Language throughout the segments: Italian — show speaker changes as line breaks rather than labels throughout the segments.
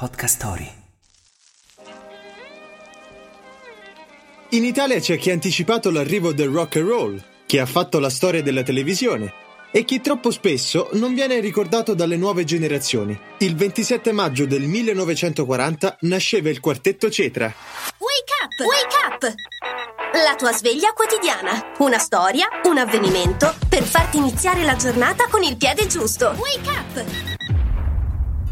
Podcast Story.
In Italia c'è chi ha anticipato l'arrivo del rock and roll, chi ha fatto la storia della televisione e chi troppo spesso non viene ricordato dalle nuove generazioni. Il 27 maggio del 1940 nasceva il quartetto Cetra.
Wake up! Wake up! La tua sveglia quotidiana. Una storia, un avvenimento per farti iniziare la giornata con il piede giusto. Wake up!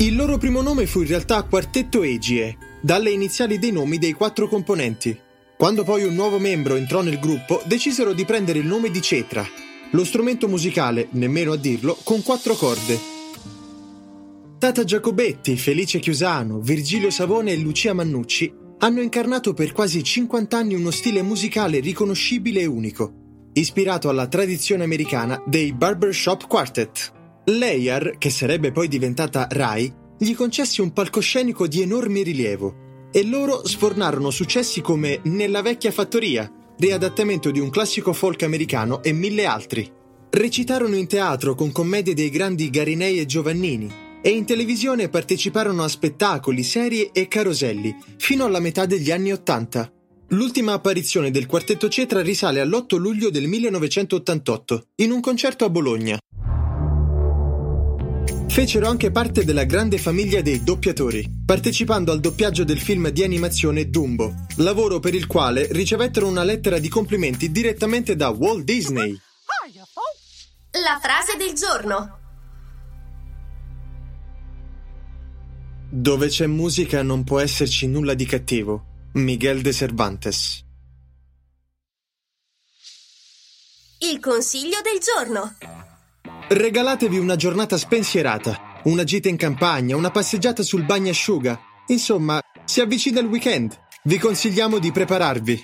Il loro primo nome fu in realtà Quartetto Egie, dalle iniziali dei nomi dei quattro componenti. Quando poi un nuovo membro entrò nel gruppo, decisero di prendere il nome di Cetra, lo strumento musicale, nemmeno a dirlo, con quattro corde. Tata Giacobetti, Felice Chiusano, Virgilio Savone e Lucia Mannucci hanno incarnato per quasi 50 anni uno stile musicale riconoscibile e unico, ispirato alla tradizione americana dei Barbershop Quartet. Leyer, che sarebbe poi diventata Rai, gli concesse un palcoscenico di enorme rilievo e loro sfornarono successi come Nella vecchia fattoria, riadattamento di un classico folk americano e mille altri. Recitarono in teatro con commedie dei grandi Garinei e Giovannini e in televisione parteciparono a spettacoli, serie e caroselli fino alla metà degli anni Ottanta. L'ultima apparizione del quartetto Cetra risale all'8 luglio del 1988, in un concerto a Bologna. Fecero anche parte della grande famiglia dei doppiatori, partecipando al doppiaggio del film di animazione Dumbo, lavoro per il quale ricevettero una lettera di complimenti direttamente da Walt Disney.
La frase del giorno.
Dove c'è musica non può esserci nulla di cattivo. Miguel de Cervantes.
Il consiglio del giorno.
Regalatevi una giornata spensierata, una gita in campagna, una passeggiata sul bagnasciuga. Insomma, si avvicina il weekend. Vi consigliamo di prepararvi.